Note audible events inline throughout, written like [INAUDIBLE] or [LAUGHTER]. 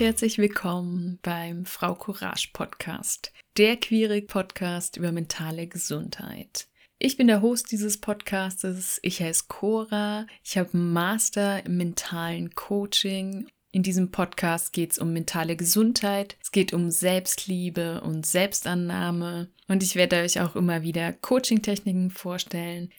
herzlich willkommen beim Frau Courage Podcast, der queere Podcast über mentale Gesundheit. Ich bin der Host dieses Podcastes. Ich heiße Cora. Ich habe einen Master im mentalen Coaching. In diesem Podcast geht es um mentale Gesundheit. Es geht um Selbstliebe und Selbstannahme. Und ich werde euch auch immer wieder Coaching-Techniken vorstellen,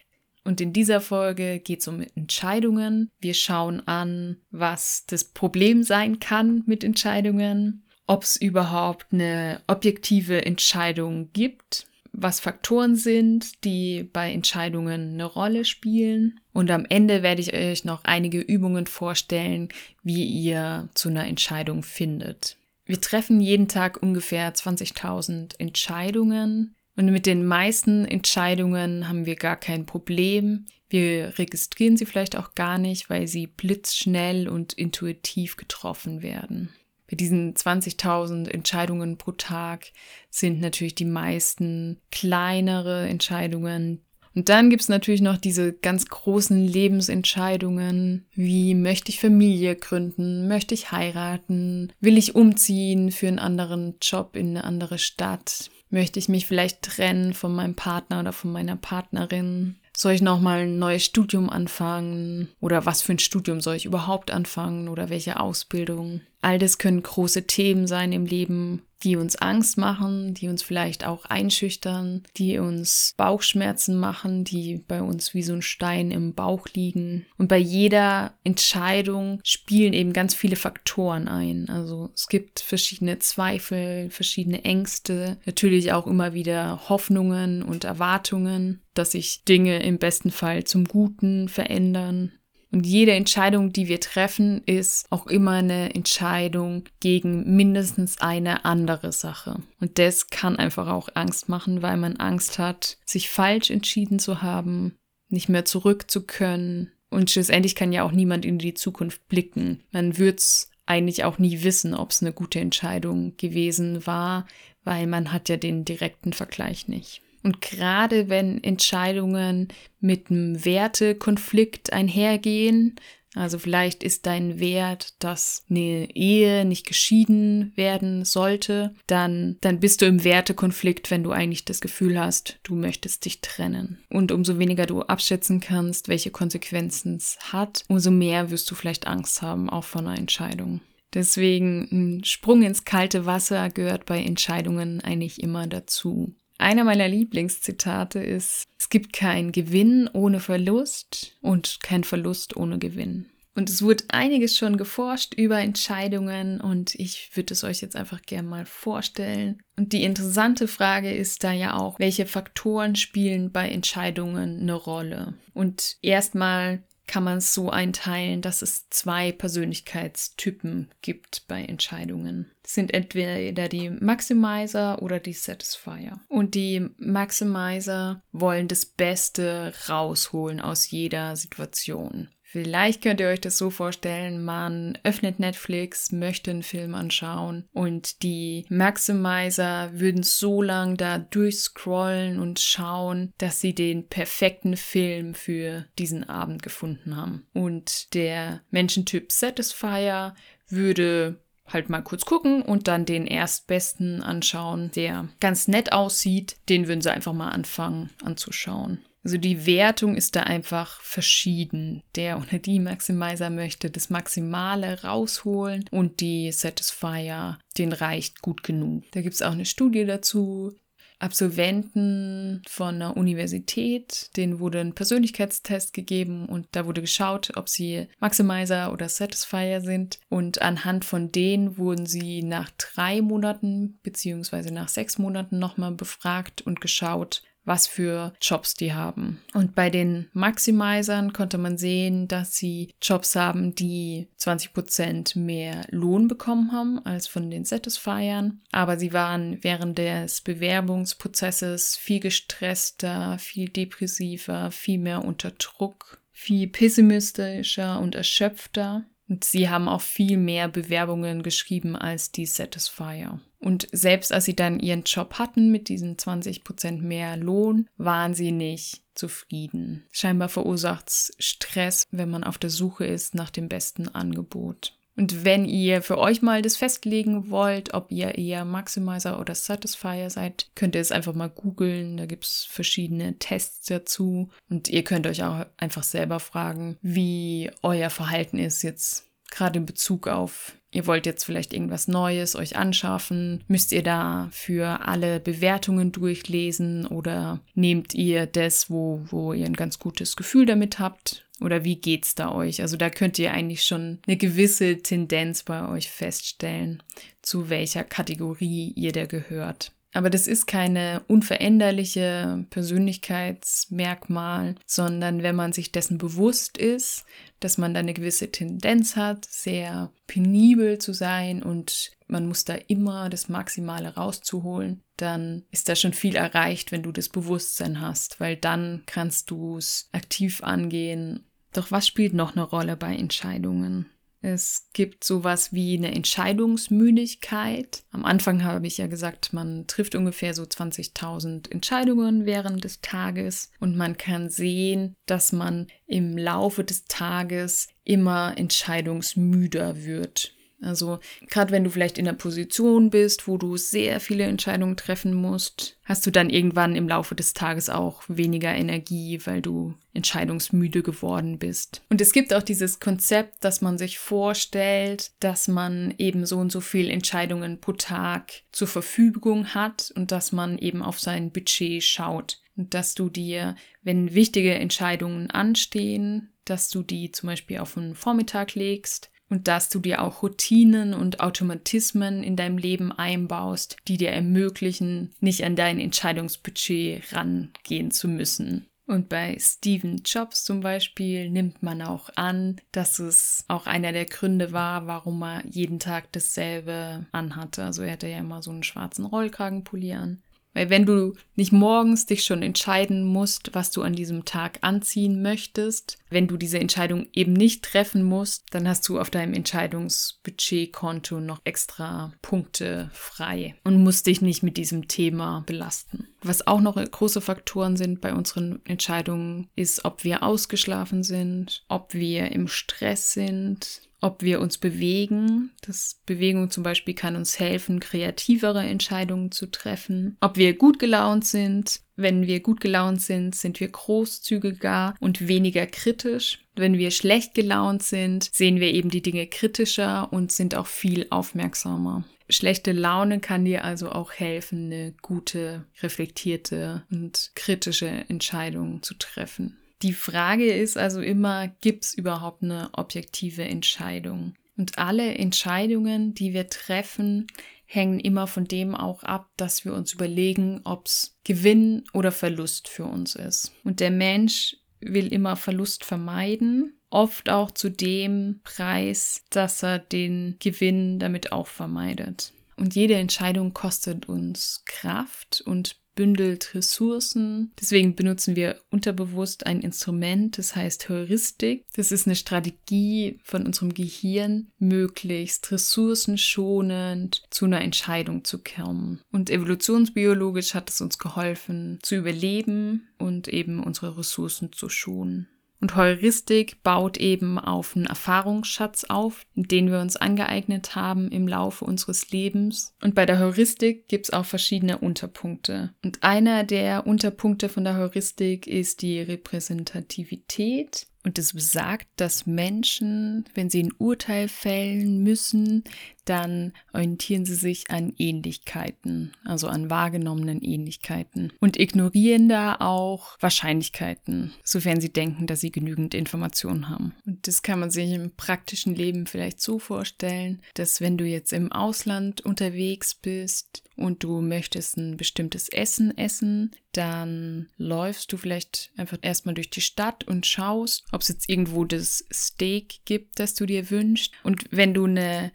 und in dieser Folge geht es um Entscheidungen. Wir schauen an, was das Problem sein kann mit Entscheidungen, ob es überhaupt eine objektive Entscheidung gibt, was Faktoren sind, die bei Entscheidungen eine Rolle spielen. Und am Ende werde ich euch noch einige Übungen vorstellen, wie ihr zu einer Entscheidung findet. Wir treffen jeden Tag ungefähr 20.000 Entscheidungen. Und mit den meisten Entscheidungen haben wir gar kein Problem. Wir registrieren sie vielleicht auch gar nicht, weil sie blitzschnell und intuitiv getroffen werden. Bei diesen 20.000 Entscheidungen pro Tag sind natürlich die meisten kleinere Entscheidungen. Und dann gibt es natürlich noch diese ganz großen Lebensentscheidungen, wie möchte ich Familie gründen, möchte ich heiraten, will ich umziehen für einen anderen Job in eine andere Stadt, Möchte ich mich vielleicht trennen von meinem Partner oder von meiner Partnerin? Soll ich nochmal ein neues Studium anfangen? Oder was für ein Studium soll ich überhaupt anfangen? Oder welche Ausbildung? All das können große Themen sein im Leben, die uns Angst machen, die uns vielleicht auch einschüchtern, die uns Bauchschmerzen machen, die bei uns wie so ein Stein im Bauch liegen. Und bei jeder Entscheidung spielen eben ganz viele Faktoren ein. Also es gibt verschiedene Zweifel, verschiedene Ängste, natürlich auch immer wieder Hoffnungen und Erwartungen, dass sich Dinge im besten Fall zum Guten verändern. Und jede Entscheidung, die wir treffen, ist auch immer eine Entscheidung gegen mindestens eine andere Sache. Und das kann einfach auch Angst machen, weil man Angst hat, sich falsch entschieden zu haben, nicht mehr zurück zu können. Und schlussendlich kann ja auch niemand in die Zukunft blicken. Man wird es eigentlich auch nie wissen, ob es eine gute Entscheidung gewesen war, weil man hat ja den direkten Vergleich nicht. Und gerade wenn Entscheidungen mit einem Wertekonflikt einhergehen, also vielleicht ist dein Wert, dass eine Ehe nicht geschieden werden sollte, dann, dann bist du im Wertekonflikt, wenn du eigentlich das Gefühl hast, du möchtest dich trennen. Und umso weniger du abschätzen kannst, welche Konsequenzen es hat, umso mehr wirst du vielleicht Angst haben, auch von einer Entscheidung. Deswegen ein Sprung ins kalte Wasser gehört bei Entscheidungen eigentlich immer dazu. Einer meiner Lieblingszitate ist, es gibt keinen Gewinn ohne Verlust und kein Verlust ohne Gewinn. Und es wurde einiges schon geforscht über Entscheidungen und ich würde es euch jetzt einfach gerne mal vorstellen. Und die interessante Frage ist da ja auch, welche Faktoren spielen bei Entscheidungen eine Rolle? Und erstmal kann man es so einteilen, dass es zwei Persönlichkeitstypen gibt bei Entscheidungen. Das sind entweder die Maximizer oder die Satisfier. Und die Maximizer wollen das Beste rausholen aus jeder Situation. Vielleicht könnt ihr euch das so vorstellen, man öffnet Netflix, möchte einen Film anschauen und die Maximizer würden so lang da durchscrollen und schauen, dass sie den perfekten Film für diesen Abend gefunden haben. Und der Menschentyp Satisfier würde halt mal kurz gucken und dann den erstbesten anschauen, der ganz nett aussieht. Den würden sie einfach mal anfangen anzuschauen. Also die Wertung ist da einfach verschieden. Der oder die Maximizer möchte das Maximale rausholen und die Satisfier, den reicht gut genug. Da gibt es auch eine Studie dazu. Absolventen von einer Universität, denen wurde ein Persönlichkeitstest gegeben und da wurde geschaut, ob sie Maximizer oder Satisfier sind. Und anhand von denen wurden sie nach drei Monaten beziehungsweise nach sechs Monaten nochmal befragt und geschaut, was für Jobs die haben. Und bei den Maximizern konnte man sehen, dass sie Jobs haben, die 20% mehr Lohn bekommen haben als von den Satisfiern. Aber sie waren während des Bewerbungsprozesses viel gestresster, viel depressiver, viel mehr unter Druck, viel pessimistischer und erschöpfter. Und sie haben auch viel mehr Bewerbungen geschrieben als die Satisfier. Und selbst als sie dann ihren Job hatten mit diesen 20% mehr Lohn, waren sie nicht zufrieden. Scheinbar verursacht es Stress, wenn man auf der Suche ist nach dem besten Angebot. Und wenn ihr für euch mal das festlegen wollt, ob ihr eher Maximizer oder Satisfier seid, könnt ihr es einfach mal googeln. Da gibt es verschiedene Tests dazu. Und ihr könnt euch auch einfach selber fragen, wie euer Verhalten ist jetzt gerade in Bezug auf, ihr wollt jetzt vielleicht irgendwas Neues euch anschaffen, müsst ihr da für alle Bewertungen durchlesen oder nehmt ihr das, wo, wo ihr ein ganz gutes Gefühl damit habt? Oder wie geht's da euch? Also da könnt ihr eigentlich schon eine gewisse Tendenz bei euch feststellen, zu welcher Kategorie ihr da gehört. Aber das ist keine unveränderliche Persönlichkeitsmerkmal, sondern wenn man sich dessen bewusst ist, dass man da eine gewisse Tendenz hat, sehr penibel zu sein und man muss da immer das Maximale rauszuholen, dann ist da schon viel erreicht, wenn du das Bewusstsein hast, weil dann kannst du es aktiv angehen. Doch was spielt noch eine Rolle bei Entscheidungen? Es gibt sowas wie eine Entscheidungsmüdigkeit. Am Anfang habe ich ja gesagt, man trifft ungefähr so 20.000 Entscheidungen während des Tages und man kann sehen, dass man im Laufe des Tages immer entscheidungsmüder wird. Also gerade wenn du vielleicht in einer Position bist, wo du sehr viele Entscheidungen treffen musst, hast du dann irgendwann im Laufe des Tages auch weniger Energie, weil du entscheidungsmüde geworden bist. Und es gibt auch dieses Konzept, dass man sich vorstellt, dass man eben so und so viele Entscheidungen pro Tag zur Verfügung hat und dass man eben auf sein Budget schaut. Und dass du dir, wenn wichtige Entscheidungen anstehen, dass du die zum Beispiel auf den Vormittag legst und dass du dir auch Routinen und Automatismen in deinem Leben einbaust, die dir ermöglichen, nicht an dein Entscheidungsbudget rangehen zu müssen. Und bei Steven Jobs zum Beispiel nimmt man auch an, dass es auch einer der Gründe war, warum er jeden Tag dasselbe anhatte. Also er hatte ja immer so einen schwarzen Rollkragenpulli an. Weil wenn du nicht morgens dich schon entscheiden musst, was du an diesem Tag anziehen möchtest, wenn du diese Entscheidung eben nicht treffen musst, dann hast du auf deinem Entscheidungsbudgetkonto noch extra Punkte frei und musst dich nicht mit diesem Thema belasten. Was auch noch große Faktoren sind bei unseren Entscheidungen, ist, ob wir ausgeschlafen sind, ob wir im Stress sind, ob wir uns bewegen. Das Bewegung zum Beispiel kann uns helfen, kreativere Entscheidungen zu treffen. Ob wir gut gelaunt sind. Wenn wir gut gelaunt sind, sind wir großzügiger und weniger kritisch. Wenn wir schlecht gelaunt sind, sehen wir eben die Dinge kritischer und sind auch viel aufmerksamer. Schlechte Laune kann dir also auch helfen, eine gute, reflektierte und kritische Entscheidung zu treffen. Die Frage ist also immer, gibt es überhaupt eine objektive Entscheidung? Und alle Entscheidungen, die wir treffen, hängen immer von dem auch ab, dass wir uns überlegen, ob es Gewinn oder Verlust für uns ist. Und der Mensch will immer Verlust vermeiden, oft auch zu dem Preis, dass er den Gewinn damit auch vermeidet. Und jede Entscheidung kostet uns Kraft und bündelt Ressourcen. Deswegen benutzen wir unterbewusst ein Instrument, das heißt Heuristik. Das ist eine Strategie von unserem Gehirn, möglichst ressourcenschonend zu einer Entscheidung zu kommen. Und evolutionsbiologisch hat es uns geholfen, zu überleben und eben unsere Ressourcen zu schonen. Und Heuristik baut eben auf einen Erfahrungsschatz auf, den wir uns angeeignet haben im Laufe unseres Lebens. Und bei der Heuristik gibt es auch verschiedene Unterpunkte. Und einer der Unterpunkte von der Heuristik ist die Repräsentativität. Und es besagt, dass Menschen, wenn sie ein Urteil fällen müssen, dann orientieren sie sich an Ähnlichkeiten, also an wahrgenommenen Ähnlichkeiten und ignorieren da auch Wahrscheinlichkeiten, sofern sie denken, dass sie genügend Informationen haben. Und das kann man sich im praktischen Leben vielleicht so vorstellen, dass wenn du jetzt im Ausland unterwegs bist und du möchtest ein bestimmtes Essen essen, dann läufst du vielleicht einfach erstmal durch die Stadt und schaust, ob es jetzt irgendwo das Steak gibt, das du dir wünschst. Und wenn du eine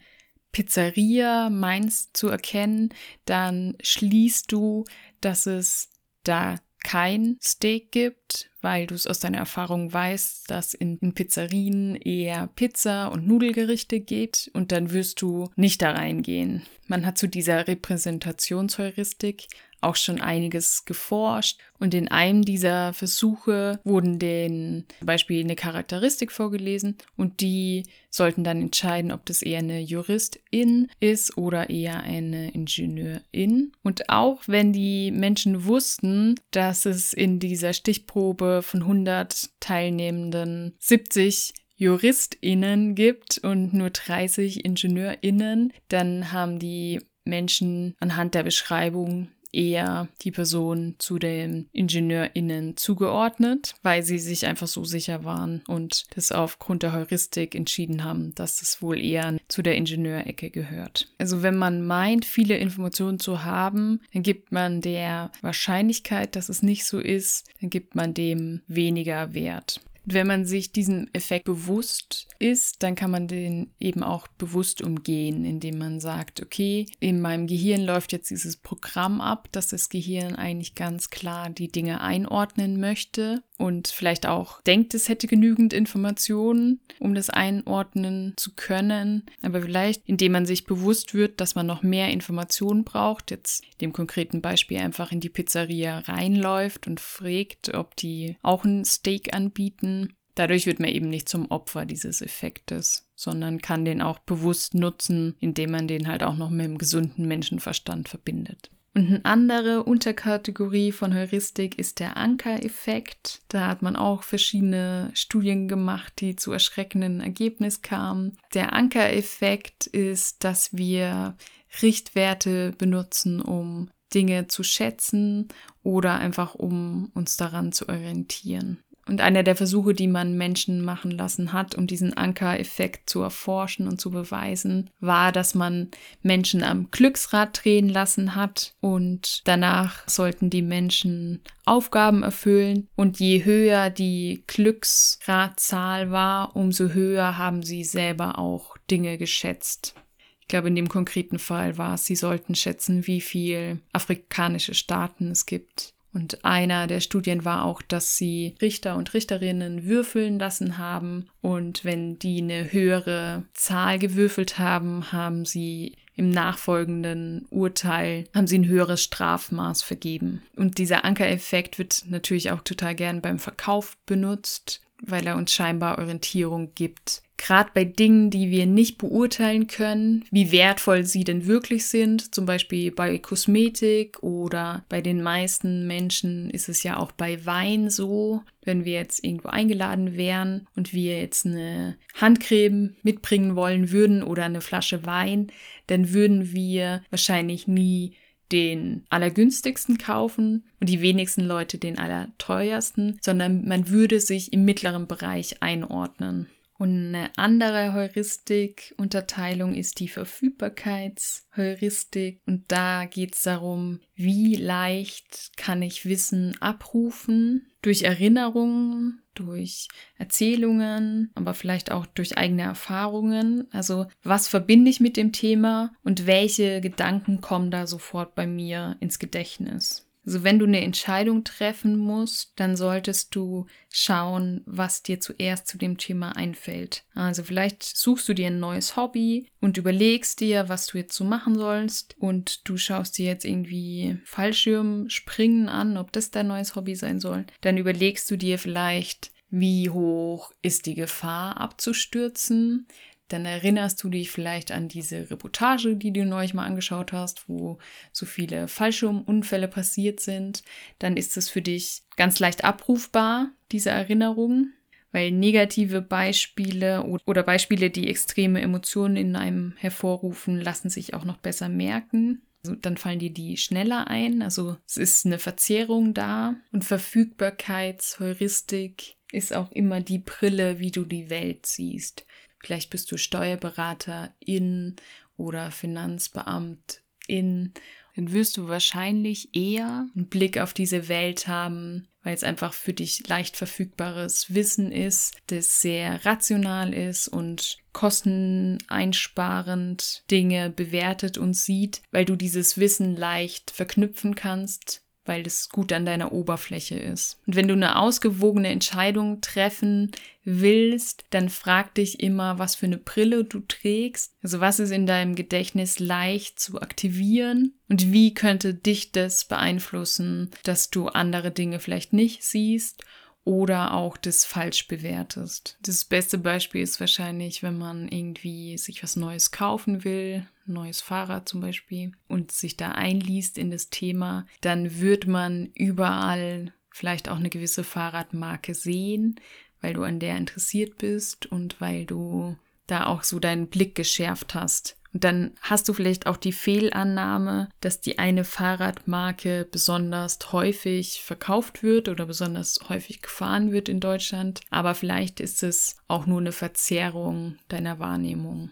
Pizzeria meinst zu erkennen, dann schließt du, dass es da kein Steak gibt, weil du es aus deiner Erfahrung weißt, dass in, in, Pizzerien eher Pizza und Nudelgerichte geht und dann wirst du nicht da reingehen. Man hat zu dieser Repräsentationsheuristik auch schon einiges geforscht. Und in einem dieser Versuche wurden den zum Beispiel eine Charakteristik vorgelesen und die sollten dann entscheiden, ob das eher eine Juristin ist oder eher eine Ingenieurin. Und auch wenn die Menschen wussten, dass es in dieser Stichprobe von 100 Teilnehmenden 70 JuristInnen gibt und nur 30 IngenieurInnen, dann haben die Menschen anhand der Beschreibung eher die Person zu den IngenieurInnen zugeordnet, weil sie sich einfach so sicher waren und das aufgrund der Heuristik entschieden haben, dass es wohl eher zu der Ingenieurecke gehört. Also wenn man meint, viele Informationen zu haben, dann gibt man der Wahrscheinlichkeit, dass es nicht so ist, dann gibt man dem weniger Wert. Wenn man sich diesen Effekt bewusst ist, dann kann man den eben auch bewusst umgehen, indem man sagt, okay, in meinem Gehirn läuft jetzt dieses Programm ab, dass das Gehirn eigentlich ganz klar die Dinge einordnen möchte und vielleicht auch denkt, es hätte genügend Informationen, um das einordnen zu können. Aber vielleicht, indem man sich bewusst wird, dass man noch mehr Informationen braucht, jetzt dem konkreten Beispiel einfach in die Pizzeria reinläuft und fragt, ob die auch ein Steak anbieten. Dadurch wird man eben nicht zum Opfer dieses Effektes, sondern kann den auch bewusst nutzen, indem man den halt auch noch mit dem gesunden Menschenverstand verbindet. Und eine andere Unterkategorie von Heuristik ist der Anker-Effekt. Da hat man auch verschiedene Studien gemacht, die zu erschreckenden Ergebnissen kamen. Der Anker-Effekt ist, dass wir Richtwerte benutzen, um Dinge zu schätzen oder einfach um uns daran zu orientieren. Und einer der Versuche, die man Menschen machen lassen hat, um diesen Anker-Effekt zu erforschen und zu beweisen, war, dass man Menschen am Glücksrad drehen lassen hat und danach sollten die Menschen Aufgaben erfüllen und je höher die Glücksradzahl war, umso höher haben sie selber auch Dinge geschätzt. Ich glaube, in dem konkreten Fall war es, sie sollten schätzen, wie viel afrikanische Staaten es gibt. Und einer der Studien war auch, dass sie Richter und Richterinnen würfeln lassen haben. Und wenn die eine höhere Zahl gewürfelt haben, haben sie im nachfolgenden Urteil haben sie ein höheres Strafmaß vergeben. Und dieser Ankereffekt wird natürlich auch total gern beim Verkauf benutzt, weil er uns scheinbar Orientierung gibt gerade bei Dingen, die wir nicht beurteilen können, wie wertvoll sie denn wirklich sind, zum Beispiel bei Kosmetik oder bei den meisten Menschen ist es ja auch bei Wein so, wenn wir jetzt irgendwo eingeladen wären und wir jetzt eine Handcreme mitbringen wollen würden oder eine Flasche Wein, dann würden wir wahrscheinlich nie den allergünstigsten kaufen und die wenigsten Leute den allerteuersten, sondern man würde sich im mittleren Bereich einordnen. Und eine andere Heuristik-Unterteilung ist die Verfügbarkeitsheuristik. Und da geht es darum, wie leicht kann ich Wissen abrufen durch Erinnerungen, durch Erzählungen, aber vielleicht auch durch eigene Erfahrungen. Also was verbinde ich mit dem Thema und welche Gedanken kommen da sofort bei mir ins Gedächtnis. Also wenn du eine Entscheidung treffen musst, dann solltest du schauen, was dir zuerst zu dem Thema einfällt. Also vielleicht suchst du dir ein neues Hobby und überlegst dir, was du jetzt so machen sollst und du schaust dir jetzt irgendwie Fallschirmspringen an, ob das dein neues Hobby sein soll. Dann überlegst du dir vielleicht, wie hoch ist die Gefahr abzustürzen? Dann erinnerst du dich vielleicht an diese Reportage, die du neulich mal angeschaut hast, wo so viele Fallschirmunfälle passiert sind. Dann ist es für dich ganz leicht abrufbar, diese Erinnerung, weil negative Beispiele oder Beispiele, die extreme Emotionen in einem hervorrufen, lassen sich auch noch besser merken. Also dann fallen dir die schneller ein. Also es ist eine Verzehrung da und Verfügbarkeitsheuristik ist auch immer die Brille, wie du die Welt siehst. Vielleicht bist du Steuerberaterin oder Finanzbeamtin. Dann wirst du wahrscheinlich eher einen Blick auf diese Welt haben, weil es einfach für dich leicht verfügbares Wissen ist, das sehr rational ist und kosteneinsparend Dinge bewertet und sieht, weil du dieses Wissen leicht verknüpfen kannst weil das gut an deiner Oberfläche ist. Und wenn du eine ausgewogene Entscheidung treffen willst, dann frag dich immer, was für eine Brille du trägst. Also was ist in deinem Gedächtnis leicht zu aktivieren und wie könnte dich das beeinflussen, dass du andere Dinge vielleicht nicht siehst oder auch das falsch bewertest. Das beste Beispiel ist wahrscheinlich, wenn man irgendwie sich was Neues kaufen will, neues Fahrrad zum Beispiel, und sich da einliest in das Thema, dann wird man überall vielleicht auch eine gewisse Fahrradmarke sehen, weil du an der interessiert bist und weil du da auch so deinen Blick geschärft hast. Und dann hast du vielleicht auch die Fehlannahme, dass die eine Fahrradmarke besonders häufig verkauft wird oder besonders häufig gefahren wird in Deutschland. Aber vielleicht ist es auch nur eine Verzerrung deiner Wahrnehmung.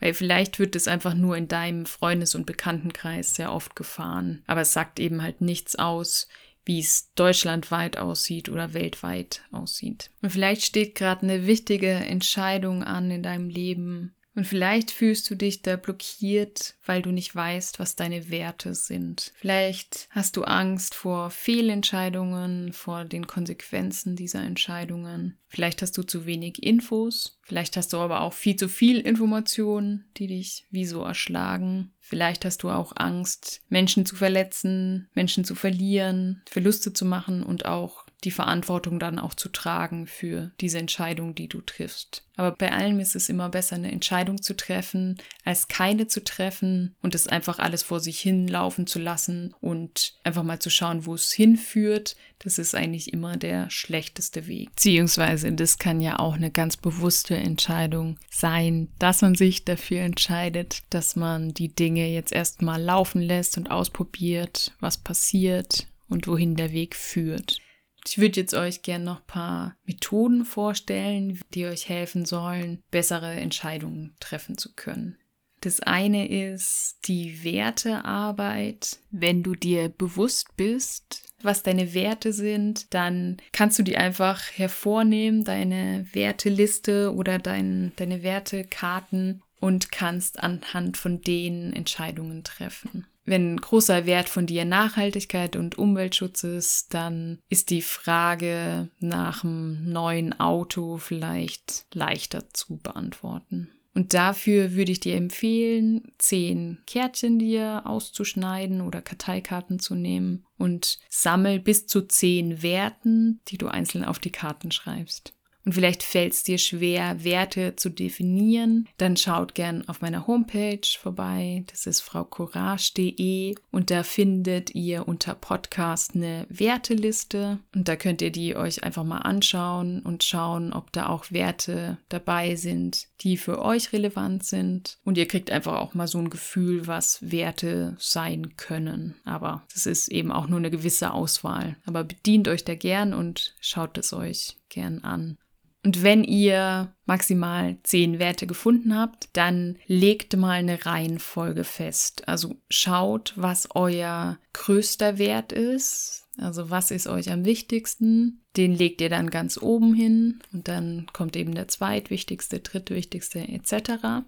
Weil vielleicht wird es einfach nur in deinem Freundes- und Bekanntenkreis sehr oft gefahren. Aber es sagt eben halt nichts aus, wie es deutschlandweit aussieht oder weltweit aussieht. Und vielleicht steht gerade eine wichtige Entscheidung an in deinem Leben, und vielleicht fühlst du dich da blockiert, weil du nicht weißt, was deine Werte sind. Vielleicht hast du Angst vor Fehlentscheidungen, vor den Konsequenzen dieser Entscheidungen. Vielleicht hast du zu wenig Infos. Vielleicht hast du aber auch viel zu viel Informationen, die dich wie so erschlagen. Vielleicht hast du auch Angst, Menschen zu verletzen, Menschen zu verlieren, Verluste zu machen und auch die Verantwortung dann auch zu tragen für diese Entscheidung, die du triffst. Aber bei allem ist es immer besser, eine Entscheidung zu treffen, als keine zu treffen und es einfach alles vor sich hinlaufen zu lassen und einfach mal zu schauen, wo es hinführt. Das ist eigentlich immer der schlechteste Weg. Beziehungsweise das kann ja auch eine ganz bewusste Entscheidung sein, dass man sich dafür entscheidet, dass man die Dinge jetzt erstmal laufen lässt und ausprobiert, was passiert und wohin der Weg führt. Ich würde jetzt euch gerne noch ein paar Methoden vorstellen, die euch helfen sollen, bessere Entscheidungen treffen zu können. Das eine ist die Wertearbeit. Wenn du dir bewusst bist, was deine Werte sind, dann kannst du die einfach hervornehmen, deine Werteliste oder dein, deine Wertekarten und kannst anhand von denen Entscheidungen treffen. Wenn großer Wert von dir Nachhaltigkeit und Umweltschutz ist, dann ist die Frage nach einem neuen Auto vielleicht leichter zu beantworten. Und dafür würde ich dir empfehlen, zehn Kärtchen dir auszuschneiden oder Karteikarten zu nehmen und sammel bis zu zehn Werten, die du einzeln auf die Karten schreibst und vielleicht fällt es dir schwer, Werte zu definieren, dann schaut gern auf meiner Homepage vorbei. Das ist fraucourage.de und da findet ihr unter Podcast eine Werteliste und da könnt ihr die euch einfach mal anschauen und schauen, ob da auch Werte dabei sind, die für euch relevant sind. Und ihr kriegt einfach auch mal so ein Gefühl, was Werte sein können. Aber das ist eben auch nur eine gewisse Auswahl. Aber bedient euch da gern und schaut es euch gern an. Und wenn ihr maximal zehn Werte gefunden habt, dann legt mal eine Reihenfolge fest. Also schaut, was euer größter Wert ist. Also was ist euch am wichtigsten? Den legt ihr dann ganz oben hin und dann kommt eben der zweitwichtigste, drittwichtigste etc.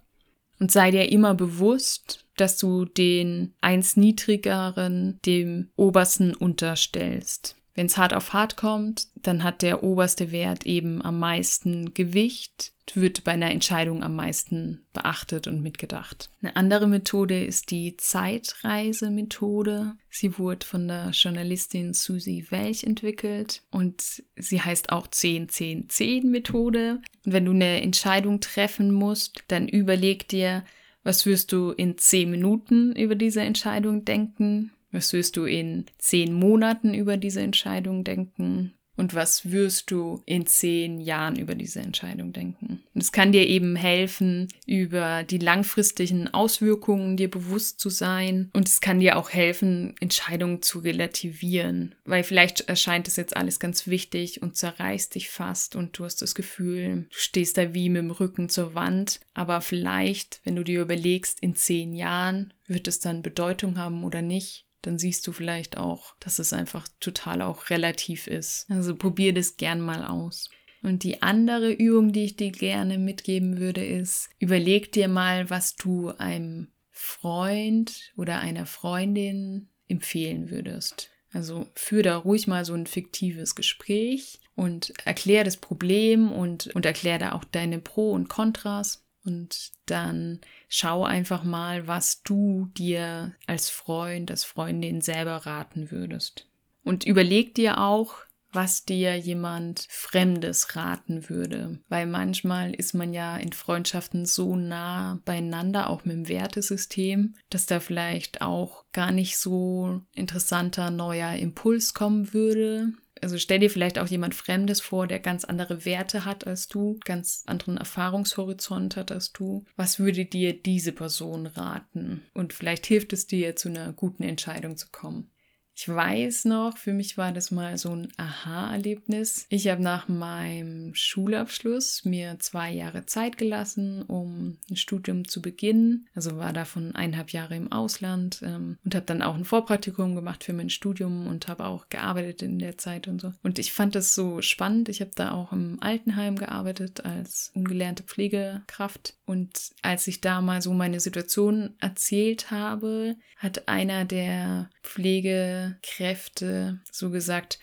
Und sei dir immer bewusst, dass du den eins niedrigeren dem obersten unterstellst. Wenn es hart auf hart kommt, dann hat der oberste Wert eben am meisten Gewicht, wird bei einer Entscheidung am meisten beachtet und mitgedacht. Eine andere Methode ist die Zeitreisemethode. Sie wurde von der Journalistin Susie Welch entwickelt und sie heißt auch 10-10-10-Methode. Und wenn du eine Entscheidung treffen musst, dann überleg dir, was wirst du in 10 Minuten über diese Entscheidung denken? Was wirst du in zehn Monaten über diese Entscheidung denken? Und was wirst du in zehn Jahren über diese Entscheidung denken? Und es kann dir eben helfen, über die langfristigen Auswirkungen dir bewusst zu sein. Und es kann dir auch helfen, Entscheidungen zu relativieren. Weil vielleicht erscheint es jetzt alles ganz wichtig und zerreißt dich fast und du hast das Gefühl, du stehst da wie mit dem Rücken zur Wand. Aber vielleicht, wenn du dir überlegst, in zehn Jahren wird es dann Bedeutung haben oder nicht, dann siehst du vielleicht auch, dass es einfach total auch relativ ist. Also probier das gern mal aus. Und die andere Übung, die ich dir gerne mitgeben würde, ist, überleg dir mal, was du einem Freund oder einer Freundin empfehlen würdest. Also führ da ruhig mal so ein fiktives Gespräch und erklär das Problem und, und erklär da auch deine Pro und Kontras. Und dann schau einfach mal, was du dir als Freund, als Freundin selber raten würdest. Und überleg dir auch, was dir jemand Fremdes raten würde. Weil manchmal ist man ja in Freundschaften so nah beieinander, auch mit dem Wertesystem, dass da vielleicht auch gar nicht so interessanter neuer Impuls kommen würde. Also stell dir vielleicht auch jemand Fremdes vor, der ganz andere Werte hat als du, ganz anderen Erfahrungshorizont hat als du. Was würde dir diese Person raten? Und vielleicht hilft es dir, zu einer guten Entscheidung zu kommen. Ich weiß noch, für mich war das mal so ein Aha-Erlebnis. Ich habe nach meinem Schulabschluss mir zwei Jahre Zeit gelassen, um ein Studium zu beginnen. Also war davon eineinhalb Jahre im Ausland ähm, und habe dann auch ein Vorpraktikum gemacht für mein Studium und habe auch gearbeitet in der Zeit und so. Und ich fand das so spannend. Ich habe da auch im Altenheim gearbeitet als ungelernte Pflegekraft. Und als ich da mal so meine Situation erzählt habe, hat einer der Pflege Kräfte so gesagt,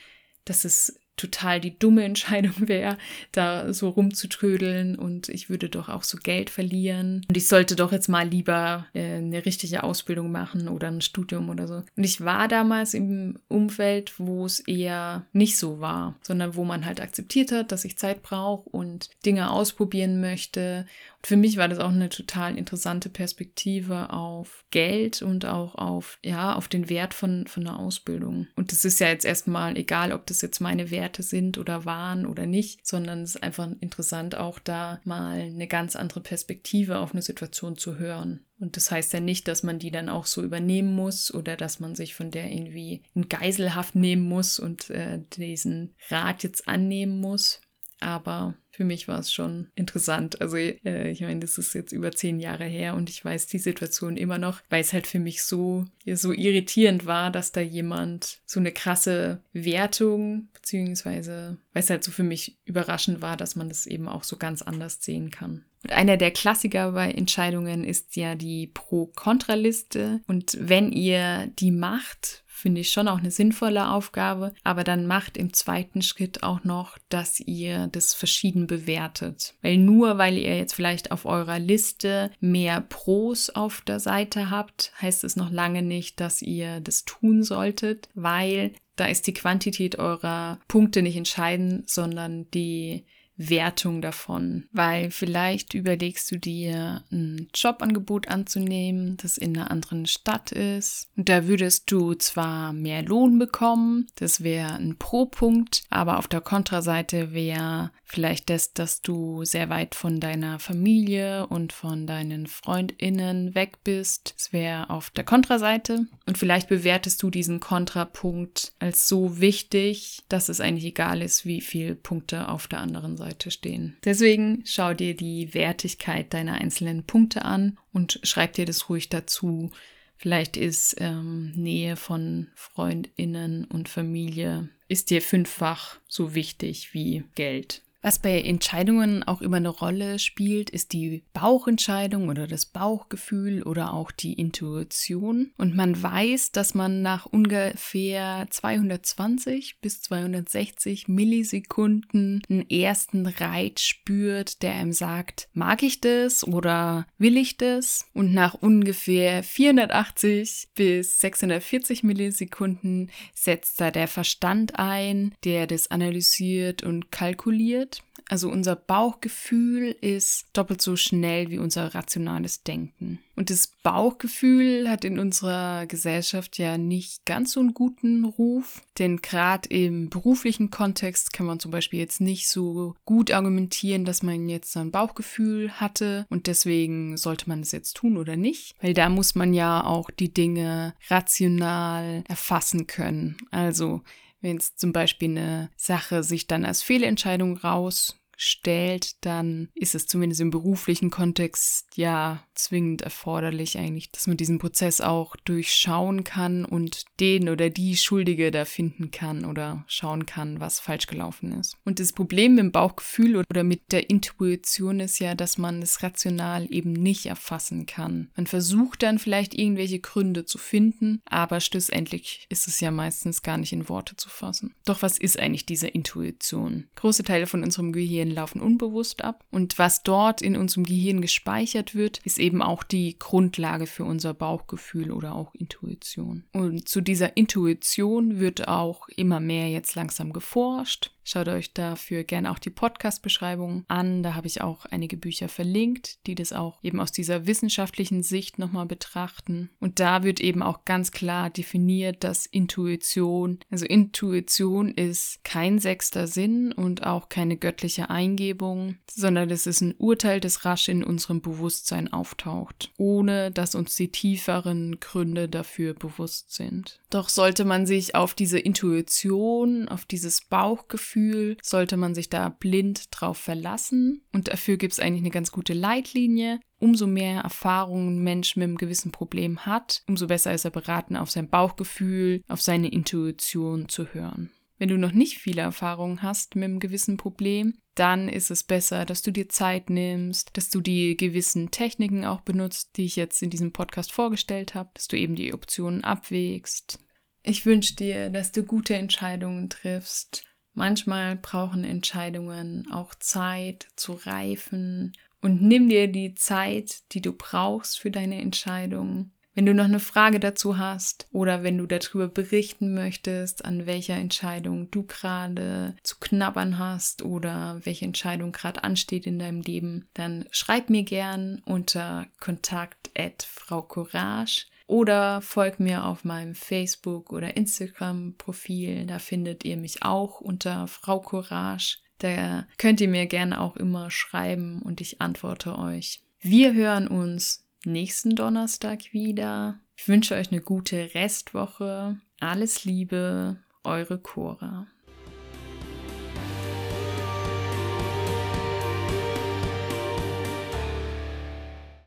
dass es total die dumme Entscheidung [LAUGHS] wäre, da so rumzutrödeln und ich würde doch auch so Geld verlieren und ich sollte doch jetzt mal lieber äh, eine richtige Ausbildung machen oder ein Studium oder so. Und ich war damals im Umfeld, wo es eher nicht so war, sondern wo man halt akzeptiert hat, dass ich Zeit brauche und Dinge ausprobieren möchte für mich war das auch eine total interessante Perspektive auf Geld und auch auf, ja, auf den Wert von, von einer Ausbildung. Und das ist ja jetzt erstmal egal, ob das jetzt meine Werte sind oder waren oder nicht, sondern es ist einfach interessant, auch da mal eine ganz andere Perspektive auf eine Situation zu hören. Und das heißt ja nicht, dass man die dann auch so übernehmen muss oder dass man sich von der irgendwie in Geiselhaft nehmen muss und äh, diesen Rat jetzt annehmen muss. Aber für mich war es schon interessant. Also äh, ich meine, das ist jetzt über zehn Jahre her und ich weiß die Situation immer noch, weil es halt für mich so, so irritierend war, dass da jemand so eine krasse Wertung, beziehungsweise weil es halt so für mich überraschend war, dass man das eben auch so ganz anders sehen kann. Und einer der Klassiker bei Entscheidungen ist ja die Pro-Kontra-Liste. Und wenn ihr die macht, finde ich schon auch eine sinnvolle Aufgabe. Aber dann macht im zweiten Schritt auch noch, dass ihr das verschieden bewertet. Weil nur weil ihr jetzt vielleicht auf eurer Liste mehr Pros auf der Seite habt, heißt es noch lange nicht, dass ihr das tun solltet, weil da ist die Quantität eurer Punkte nicht entscheidend, sondern die Wertung davon, weil vielleicht überlegst du dir ein Jobangebot anzunehmen, das in einer anderen Stadt ist. Und da würdest du zwar mehr Lohn bekommen, das wäre ein Pro-Punkt, aber auf der Kontraseite wäre vielleicht das, dass du sehr weit von deiner Familie und von deinen Freundinnen weg bist. Das wäre auf der Kontraseite. Und vielleicht bewertest du diesen Kontrapunkt als so wichtig, dass es eigentlich egal ist, wie viele Punkte auf der anderen Seite Seite stehen. Deswegen schau dir die Wertigkeit deiner einzelnen Punkte an und schreib dir das ruhig dazu. Vielleicht ist ähm, Nähe von Freundinnen und Familie ist dir fünffach so wichtig wie Geld. Was bei Entscheidungen auch immer eine Rolle spielt, ist die Bauchentscheidung oder das Bauchgefühl oder auch die Intuition. Und man weiß, dass man nach ungefähr 220 bis 260 Millisekunden einen ersten Reiz spürt, der einem sagt, mag ich das oder will ich das? Und nach ungefähr 480 bis 640 Millisekunden setzt da der Verstand ein, der das analysiert und kalkuliert. Also unser Bauchgefühl ist doppelt so schnell wie unser rationales Denken. Und das Bauchgefühl hat in unserer Gesellschaft ja nicht ganz so einen guten Ruf, denn gerade im beruflichen Kontext kann man zum Beispiel jetzt nicht so gut argumentieren, dass man jetzt ein Bauchgefühl hatte und deswegen sollte man es jetzt tun oder nicht, weil da muss man ja auch die Dinge rational erfassen können. Also wenn es zum Beispiel eine Sache sich dann als Fehlentscheidung rausstellt, dann ist es zumindest im beruflichen Kontext ja zwingend erforderlich eigentlich, dass man diesen Prozess auch durchschauen kann und den oder die Schuldige da finden kann oder schauen kann, was falsch gelaufen ist. Und das Problem mit dem Bauchgefühl oder mit der Intuition ist ja, dass man es rational eben nicht erfassen kann. Man versucht dann vielleicht irgendwelche Gründe zu finden, aber schlussendlich ist es ja meistens gar nicht in Worte zu fassen. Doch was ist eigentlich diese Intuition? Große Teile von unserem Gehirn laufen unbewusst ab und was dort in unserem Gehirn gespeichert wird, ist eben auch die Grundlage für unser Bauchgefühl oder auch Intuition. Und zu dieser Intuition wird auch immer mehr jetzt langsam geforscht. Schaut euch dafür gerne auch die Podcast-Beschreibung an. Da habe ich auch einige Bücher verlinkt, die das auch eben aus dieser wissenschaftlichen Sicht nochmal betrachten. Und da wird eben auch ganz klar definiert, dass Intuition, also Intuition ist kein sechster Sinn und auch keine göttliche Eingebung, sondern es ist ein Urteil, das rasch in unserem Bewusstsein auftaucht, ohne dass uns die tieferen Gründe dafür bewusst sind. Doch sollte man sich auf diese Intuition, auf dieses Bauchgefühl, Gefühl, sollte man sich da blind drauf verlassen. Und dafür gibt es eigentlich eine ganz gute Leitlinie. Umso mehr Erfahrungen ein Mensch mit einem gewissen Problem hat, umso besser ist er beraten, auf sein Bauchgefühl, auf seine Intuition zu hören. Wenn du noch nicht viele Erfahrungen hast mit einem gewissen Problem, dann ist es besser, dass du dir Zeit nimmst, dass du die gewissen Techniken auch benutzt, die ich jetzt in diesem Podcast vorgestellt habe, dass du eben die Optionen abwägst. Ich wünsche dir, dass du gute Entscheidungen triffst Manchmal brauchen Entscheidungen auch Zeit zu reifen und nimm dir die Zeit, die du brauchst für deine Entscheidung. Wenn du noch eine Frage dazu hast oder wenn du darüber berichten möchtest, an welcher Entscheidung du gerade zu knabbern hast oder welche Entscheidung gerade ansteht in deinem Leben, dann schreib mir gern unter kontakt at Frau Courage oder folgt mir auf meinem Facebook- oder Instagram-Profil. Da findet ihr mich auch unter Frau Courage. Da könnt ihr mir gerne auch immer schreiben und ich antworte euch. Wir hören uns nächsten Donnerstag wieder. Ich wünsche euch eine gute Restwoche. Alles Liebe, eure Cora.